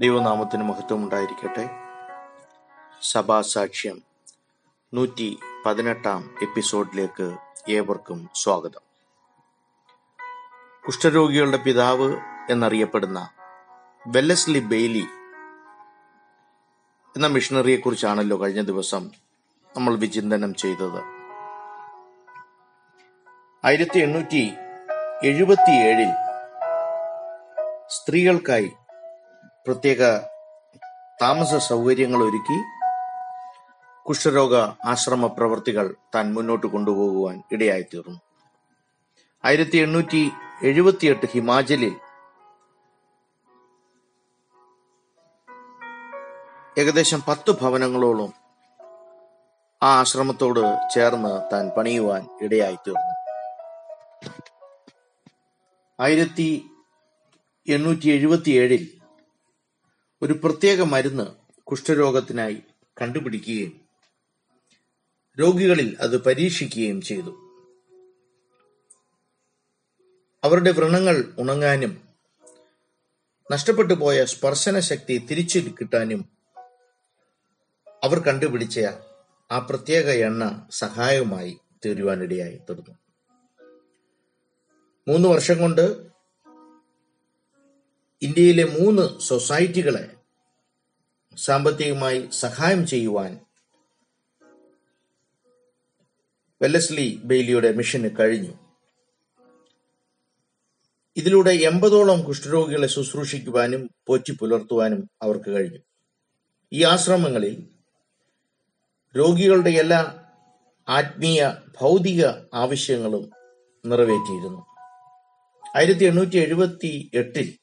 ദൈവനാമത്തിന് മഹത്വം ഉണ്ടായിരിക്കട്ടെ സഭാസാക്ഷ്യം നൂറ്റി പതിനെട്ടാം എപ്പിസോഡിലേക്ക് ഏവർക്കും സ്വാഗതം. കുഷ്ഠരോഗികളുടെ പിതാവ് എന്നറിയപ്പെടുന്ന വെല്ലസ്ലി ബെയ്ലി എന്ന മിഷണറിയെ കുറിച്ചാണല്ലോ കഴിഞ്ഞ ദിവസം നമ്മൾ വിചിന്തനം ചെയ്തത്. ആയിരത്തി എണ്ണൂറ്റി എഴുപത്തിയേഴിൽ സ്ത്രീകൾക്കായി പ്രത്യേക താമസ സൗകര്യങ്ങൾ ഒരുക്കി കുഷ്ഠരോഗ ആശ്രമ പ്രവർത്തികൾ താൻ മുന്നോട്ട് കൊണ്ടുപോകുവാൻ ഇടയായിത്തീർന്നു. ആയിരത്തി എണ്ണൂറ്റി എഴുപത്തിയെട്ട് ഹിമാചലിൽ ഏകദേശം പത്ത് ഭവനങ്ങളോളം ആ ആശ്രമത്തോട് ചേർന്ന് താൻ പണിയുവാൻ ഇടയായിത്തീർന്നു. ആയിരത്തി എണ്ണൂറ്റി എഴുപത്തിയേഴിൽ ഒരു പ്രത്യേക മരുന്ന് കുഷ്ഠരോഗത്തിനായി കണ്ടുപിടിക്കുകയും രോഗികളിൽ അത് പരീക്ഷിക്കുകയും ചെയ്തു. അവരുടെ വ്രണങ്ങൾ ഉണങ്ങാനും നഷ്ടപ്പെട്ടു പോയ സ്പർശന ശക്തി തിരിച്ചു കിട്ടാനും അവർ കണ്ടുപിടിച്ച ആ പ്രത്യേക എണ്ണ സഹായകമായി തീരുവാനിടയായി തീർന്നു മൂന്ന് വർഷം കൊണ്ട് ഇന്ത്യയിലെ മൂന്ന് സൊസൈറ്റികളെ സാമ്പത്തികമായി സഹായം ചെയ്യുവാൻ വെല്ലസ്ലി ബെയ്ലിയുടെ മിഷന് കഴിഞ്ഞു. ഇതിലൂടെ എൺപതോളം കുഷ്ഠരോഗികളെ ശുശ്രൂഷിക്കുവാനും പോറ്റി പുലർത്തുവാനും അവർക്ക് കഴിഞ്ഞു. ഈ ആശ്രമങ്ങളിൽ രോഗികളുടെ എല്ലാ ആത്മീയ ഭൗതിക ആവശ്യങ്ങളും നിറവേറ്റിയിരുന്നു. ആയിരത്തി എണ്ണൂറ്റി എഴുപത്തി എട്ടിൽ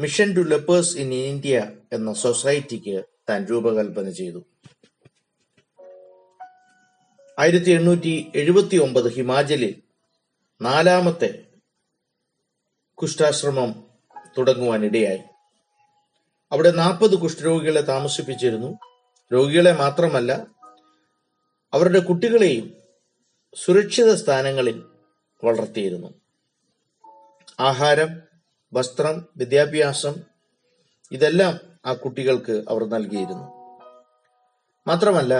mission to lepers in India എന്ന സൊസൈറ്റിക്ക് താൻ രൂപകൽപ്പന ചെയ്തു. ആയിരത്തി എണ്ണൂറ്റി എഴുപത്തി ഒമ്പത് ഹിമാചലിൽ നാലാമത്തെ കുഷ്ഠാശ്രമം തുടങ്ങുവാനിടയായി. അവിടെ നാൽപ്പത് കുഷ്ഠരോഗികളെ താമസിപ്പിച്ചിരുന്നു. രോഗികളെ മാത്രമല്ല അവരുടെ കുട്ടികളെയും സുരക്ഷിത സ്ഥാനങ്ങളിൽ വളർത്തിയിരുന്നു. ആഹാരം വസ്ത്രം വിദ്യാഭ്യാസം ഇതെല്ലാം ആ കുട്ടികൾക്ക് അവർ നൽകിയിരുന്നു. മാത്രമല്ല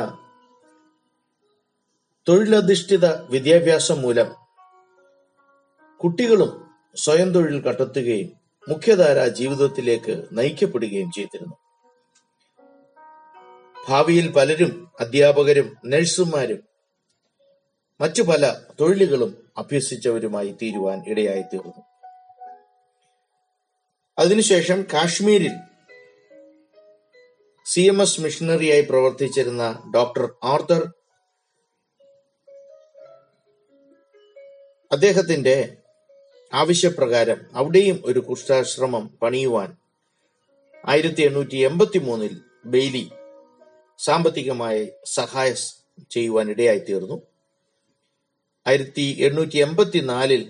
തൊഴിലധിഷ്ഠിത വിദ്യാഭ്യാസം മൂലം കുട്ടികളും സ്വയം തൊഴിൽ കണ്ടെത്തുകയും മുഖ്യധാര ജീവിതത്തിലേക്ക് നയിക്കപ്പെടുകയും ചെയ്തിരുന്നു. ഭാവിയിൽ പലരും അധ്യാപകരും നഴ്സുമാരും മറ്റു പല തൊഴിലുകളും അഭ്യസിച്ചവരുമായി തീരുവാൻ ഇടയായി തീർന്നു അതിനുശേഷം കാശ്മീരിൽ സി എം എസ് മിഷണറിയായി പ്രവർത്തിച്ചിരുന്ന ഡോക്ടർ ആർത്തർ അദ്ദേഹത്തിന്റെ ആവശ്യപ്രകാരം അവിടെയും ഒരു കുഷ്ഠാശ്രമം പണിയുവാൻ ആയിരത്തി എണ്ണൂറ്റി എൺപത്തി മൂന്നിൽ ബെയ്ലി സാമ്പത്തികമായി സഹായ ചെയ്യുവാൻ ഇടയായി തീർന്നു ആയിരത്തി എണ്ണൂറ്റി എൺപത്തിനാലിൽ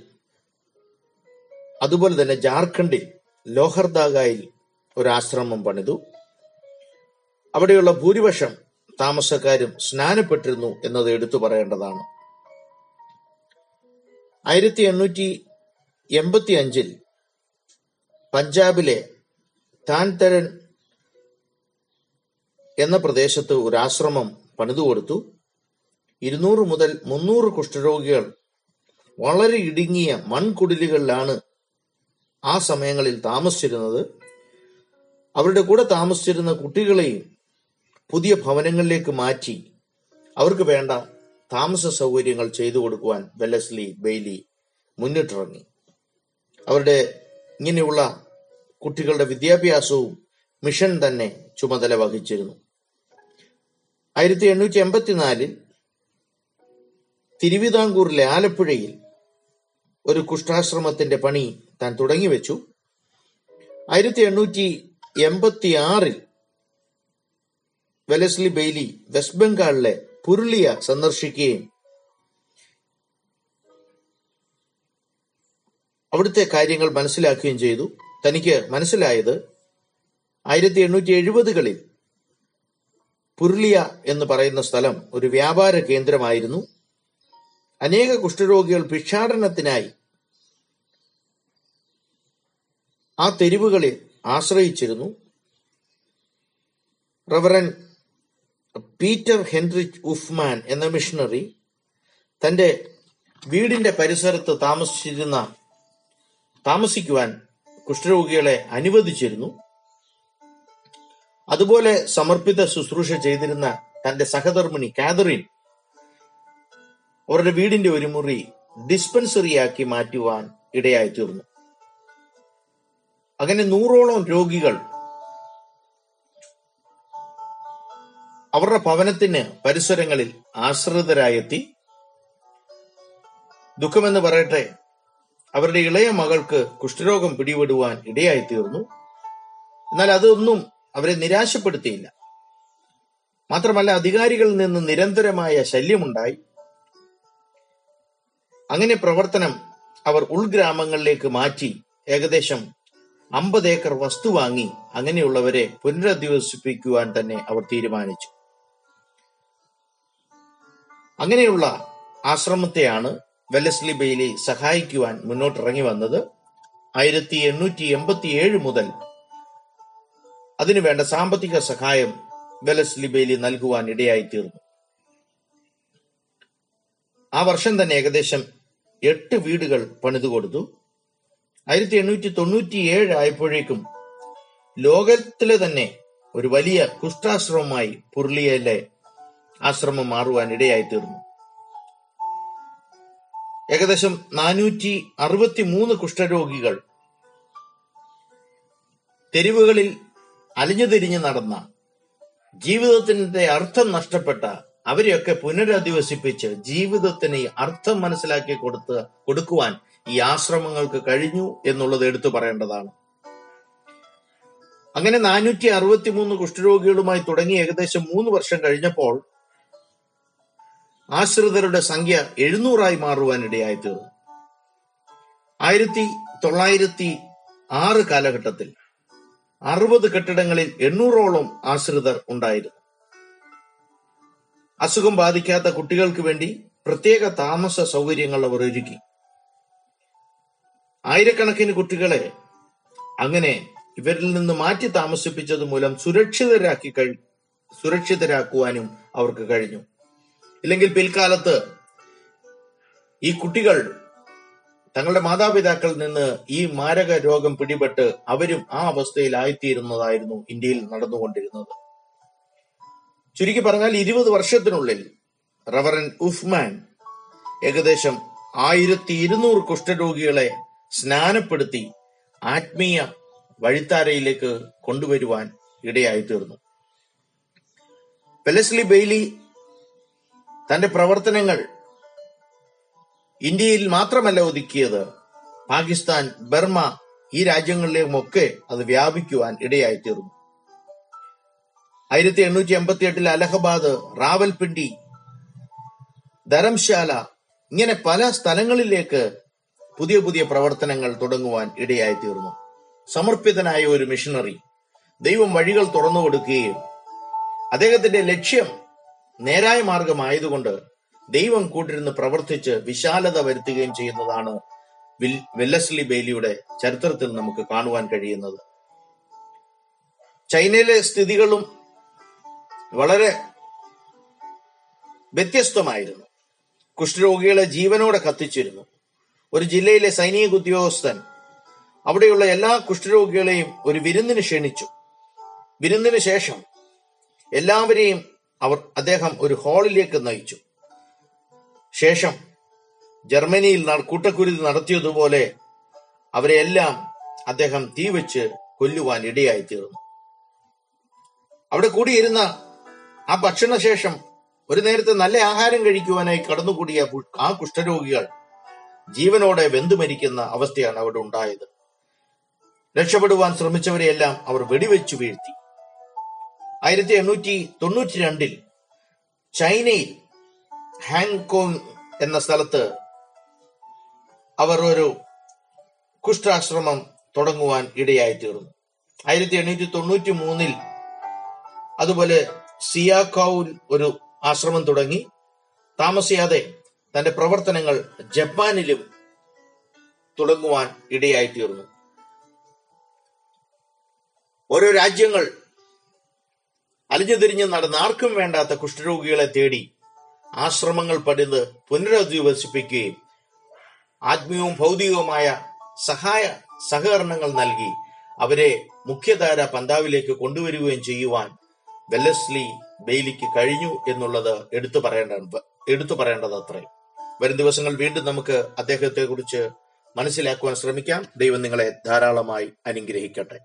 അതുപോലെ തന്നെ ജാർഖണ്ഡിൽ ലോഹർദാഗായിൽ ഒരാശ്രമം പണിതു. അവിടെയുള്ള ഭൂരിപക്ഷം താമസക്കാരും സ്നാനപ്പെട്ടിരുന്നു എന്നത് എടുത്തു പറയേണ്ടതാണ്. ആയിരത്തി എണ്ണൂറ്റി എൺപത്തി അഞ്ചിൽ പഞ്ചാബിലെ താൻതരൻ എന്ന പ്രദേശത്ത് ഒരു ആശ്രമം പണിതുകൊടുത്തു ഇരുന്നൂറ് മുതൽ മുന്നൂറ് കുഷ്ഠരോഗികൾ വളരെ ഇടുങ്ങിയ മൺകുടിലുകളിലാണ് ആ സമയങ്ങളിൽ താമസിച്ചിരുന്നത് അവരുടെ കൂടെ താമസിച്ചിരുന്ന കുട്ടികളെയും പുതിയ ഭവനങ്ങളിലേക്ക് മാറ്റി അവർക്ക് വേണ്ട താമസ സൗകര്യങ്ങൾ ചെയ്തു കൊടുക്കുവാൻ വെല്ലസ്ലി ബെയ്ലി മുന്നിട്ടിറങ്ങി. അവരുടെ ഇങ്ങനെയുള്ള കുട്ടികളുടെ വിദ്യാഭ്യാസവും മിഷൻ തന്നെ ചുമതല വഹിച്ചിരുന്നു. ആയിരത്തി എണ്ണൂറ്റി എൺപത്തിനാലിൽ തിരുവിതാംകൂറിലെ ആലപ്പുഴയിൽ ഒരു കുഷ്ഠാശ്രമത്തിന്റെ പണി താൻ തുടങ്ങിവെച്ചു ആയിരത്തി എണ്ണൂറ്റി എൺപത്തി ആറിൽ വെലസ്ലി ബെയ്ലി വെസ്റ്റ് ബംഗാളിലെ പുരുളിയ സന്ദർശിക്കുകയും അവിടുത്തെ കാര്യങ്ങൾ മനസ്സിലാക്കുകയും ചെയ്തു. തനിക്ക് മനസ്സിലായത് ആയിരത്തി എണ്ണൂറ്റി എഴുപതുകളിൽ പുരുളിയ എന്ന് പറയുന്ന സ്ഥലം ഒരു വ്യാപാര കേന്ദ്രമായിരുന്നു. അനേക കുഷ്ഠരോഗികൾ ഭിക്ഷാടനത്തിനായി ആ തെരുവുകളെ ആശ്രയിച്ചിരുന്നു. റവറൻ പീറ്റർ ഹെൻറിച്ച് ഉഫ്മാൻ എന്ന മിഷണറി തന്റെ വീടിന്റെ പരിസരത്ത് താമസിച്ചിരുന്ന താമസിക്കുവാൻ കുഷ്ഠരോഗികളെ അനുവദിച്ചിരുന്നു. അതുപോലെ സമർപ്പിത ശുശ്രൂഷ ചെയ്തിരുന്ന തന്റെ സഹധർമ്മിണി കാതറിൻ അവരുടെ വീടിന്റെ ഒരു മുറി ഡിസ്പെൻസറിയാക്കി മാറ്റുവാൻ ഇടയായി തീർന്നു അങ്ങനെ നൂറോളം രോഗികൾ അവരുടെ ഭവനത്തിന് പരിസരങ്ങളിൽ ആശ്രിതരായെത്തി. ദുഃഖമെന്ന് പറയട്ടെ അവരുടെ ഇളയ മകൾക്ക് കുഷ്ഠരോഗം പിടിപെടുവാൻ ഇടയായി തീർന്നു എന്നാൽ അതൊന്നും അവരെ നിരാശപ്പെടുത്തിയില്ല. മാത്രമല്ല അധികാരികളിൽ നിന്ന് നിരന്തരമായ ശല്യമുണ്ടായി. അങ്ങനെ പ്രവർത്തനം അവർ ഉൾഗ്രാമങ്ങളിലേക്ക് മാറ്റി. ഏകദേശം അമ്പത് ഏക്കർ വസ്തു വാങ്ങി അങ്ങനെയുള്ളവരെ പുനരധിവസിപ്പിക്കുവാൻ തന്നെ അവർ തീരുമാനിച്ചു. അങ്ങനെയുള്ള ആശ്രമത്തെയാണ് വെല്ലസ്ലി ബെയിലി സഹായിക്കുവാൻ മുന്നോട്ടിറങ്ങി വന്നത്. ആയിരത്തി എണ്ണൂറ്റി എൺപത്തി ഏഴ് മുതൽ അതിനുവേണ്ട സാമ്പത്തിക സഹായം വെലസ്ലി ബെയിലി നൽകുവാൻ ഇടയായി തീർന്നു. ആ വർഷം തന്നെ ഏകദേശം എട്ട് വീടുകൾ പണിതു കൊടുത്തു ആയിരത്തി എണ്ണൂറ്റി തൊണ്ണൂറ്റി ഏഴ് ആയപ്പോഴേക്കും ലോകത്തിലെ തന്നെ ഒരു വലിയ കുഷ്ടാശ്രമമായി പുരുളിയയിലെ ആശ്രമം മാറുവാൻ ഇടയായി തീർന്നു ഏകദേശം നാനൂറ്റി അറുപത്തി മൂന്ന് കുഷ്ഠരോഗികൾ തെരുവുകളിൽ അലിഞ്ഞു തിരിഞ്ഞു നടന്ന ജീവിതത്തിന്റെ അർത്ഥം നഷ്ടപ്പെട്ട അവരെയൊക്കെ പുനരധിവസിപ്പിച്ച് ജീവിതത്തിന് അർത്ഥം മനസ്സിലാക്കി കൊടുത്ത് കൊടുക്കുവാൻ ഈ ആശ്രമങ്ങൾക്ക് കഴിഞ്ഞു എന്നുള്ളത് എടുത്തു പറയേണ്ടതാണ്. അങ്ങനെ നാനൂറ്റി അറുപത്തി മൂന്ന് കുഷ്ഠരോഗികളുമായി തുടങ്ങി ഏകദേശം മൂന്ന് വർഷം കഴിഞ്ഞപ്പോൾ ആശ്രിതരുടെ സംഖ്യ എഴുന്നൂറായി മാറുവാനിടയായി തീർന്നു. ആയിരത്തി തൊള്ളായിരത്തി ആറ് കാലഘട്ടത്തിൽ അറുപത് കെട്ടിടങ്ങളിൽ എണ്ണൂറോളം ആശ്രിതർ ഉണ്ടായിരുന്നു. അസുഖം ബാധിക്കാത്ത കുട്ടികൾക്ക് വേണ്ടി പ്രത്യേക താമസ സൗകര്യങ്ങൾ അവർ ഒരുക്കി. ആയിരക്കണക്കിന് കുട്ടികളെ അങ്ങനെ ഇവരിൽ നിന്ന് മാറ്റി താമസിപ്പിച്ചത് മൂലം സുരക്ഷിതരാക്കി കഴി സുരക്ഷിതരാക്കുവാനും അവർക്ക് കഴിഞ്ഞു. ഇല്ലെങ്കിൽ പിൽക്കാലത്ത് ഈ കുട്ടികൾ തങ്ങളുടെ മാതാപിതാക്കളിൽ നിന്ന് ഈ മാരക രോഗം പിടിപെട്ട് അവരും ആ അവസ്ഥയിലായിത്തീരുന്നതായിരുന്നു ഇന്ത്യയിൽ നടന്നുകൊണ്ടിരുന്നത്. ചുരുക്കി പറഞ്ഞാൽ ഇരുപത് വർഷത്തിനുള്ളിൽ റവറൻ ഉഫ്മാൻ ഏകദേശം ആയിരത്തി ഇരുന്നൂറ് കുഷ്ഠരോഗികളെ സ്നാനപ്പെടുത്തി ആത്മീയ വഴിത്താരയിലേക്ക് കൊണ്ടുവരുവാൻ ഇടയായി തീർന്നു. പെലസ്ലി ബെയ്ലി തന്റെ പ്രവർത്തനങ്ങൾ ഇന്ത്യയിൽ മാത്രമല്ല ഒതുക്കിയത് പാകിസ്ഥാൻ ബർമ ഈ രാജ്യങ്ങളിലേക്കുമൊക്കെ അത് വ്യാപിക്കുവാൻ ഇടയായി തീർന്നു. ആയിരത്തി എണ്ണൂറ്റി എൺപത്തി എട്ടിൽ അലഹബാദ് റാവൽപിണ്ടി ധരംശാല ഇങ്ങനെ പല സ്ഥലങ്ങളിലേക്ക് പുതിയ പുതിയ പ്രവർത്തനങ്ങൾ തുടങ്ങുവാൻ ഇടയായി തീർന്നു സമർപ്പിതനായ ഒരു മിഷണറി ദൈവം വഴികൾ തുറന്നു കൊടുക്കുകയും അദ്ദേഹത്തിന്റെ ലക്ഷ്യം നേരായ മാർഗമായതുകൊണ്ട് ദൈവം കൂട്ടിരുന്ന് പ്രവർത്തിച്ച് വിശാലത വരുത്തുകയും ചെയ്യുന്നതാണ് വെല്ലസ്ലി ബെയ്ലിയുടെ ചരിത്രത്തിൽ നമുക്ക് കാണുവാൻ കഴിയുന്നത്. ചൈനയിലെ സ്ഥിതികളും വളരെ വ്യത്യസ്തമായിരുന്നു. കുഷ്ഠരോഗികളെ ജീവനോടെ കത്തിച്ചിരുന്നു. ഒരു ജില്ലയിലെ സൈനിക ഉദ്യോഗസ്ഥൻ അവിടെയുള്ള എല്ലാ കുഷ്ഠരോഗികളെയും ഒരു വിരുന്നിന് ക്ഷണിച്ചു. വിരുന്നിന് ശേഷം എല്ലാവരെയും അവർ അദ്ദേഹം ഒരു ഹാളിലേക്ക് നയിച്ചു. ശേഷം ജർമ്മനിയിൽ കൂട്ടക്കുരുതി നടത്തിയതുപോലെ അവരെയെല്ലാം അദ്ദേഹം തീവച്ച് കൊല്ലുവാൻ ഇടയായി തീർന്നു അവിടെ കൂടിയിരുന്ന ആ ഭക്ഷണശേഷം ഒരു നേരത്തെ നല്ല ആഹാരം കഴിക്കുവാനായി കടന്നുകൂടിയ ആ കുഷ്ഠരോഗികൾ ജീവനോടെ വെന്തു മരിക്കുന്ന അവസ്ഥയാണ് അവിടെ ഉണ്ടായത്. രക്ഷപ്പെടുവാൻ ശ്രമിച്ചവരെയെല്ലാം അവർ വെടിവെച്ചു വീഴ്ത്തി. ആയിരത്തി എണ്ണൂറ്റി തൊണ്ണൂറ്റി രണ്ടിൽ ചൈനയിൽ ഹാങ്കോങ് എന്ന സ്ഥലത്ത് അവർ ഒരു കുഷ്ഠാശ്രമം തുടങ്ങുവാൻ ഇടയായി തീർന്നു. ആയിരത്തി എണ്ണൂറ്റി തൊണ്ണൂറ്റി മൂന്നിൽ അതുപോലെ സിയാക്കൌവിൽ ഒരു ആശ്രമം തുടങ്ങി താമസിയാതെ തന്റെ പ്രവർത്തനങ്ങൾ ജപ്പാനിലും തുടങ്ങുവാൻ ഇടയായി തീർന്നു ഓരോ രാജ്യങ്ങൾ അലിഞ്ഞു തിരിഞ്ഞ് നടന്ന് ആർക്കും വേണ്ടാത്ത കുഷ്ഠരോഗികളെ തേടി ആശ്രമങ്ങൾ പണിത് പുനരധിവസിപ്പിക്കുകയും ആത്മീയവും ഭൗതികവുമായ സഹായ സഹകരണങ്ങൾ നൽകി അവരെ മുഖ്യധാര പന്താവിലേക്ക് കൊണ്ടുവരികയും ചെയ്യുവാൻ വെല്ലസ്ലി ബെയിലിക്ക് കഴിഞ്ഞു എന്നുള്ളത് എടുത്തു പറയേണ്ട എടുത്തു പറയേണ്ടത് അത്രേ വരും ദിവസങ്ങൾ വീണ്ടും നമുക്ക് അദ്ദേഹത്തെ കുറിച്ച് മനസ്സിലാക്കുവാൻ ശ്രമിക്കാം. ദൈവം നിങ്ങളെ ധാരാളമായി അനുഗ്രഹിക്കട്ടെ.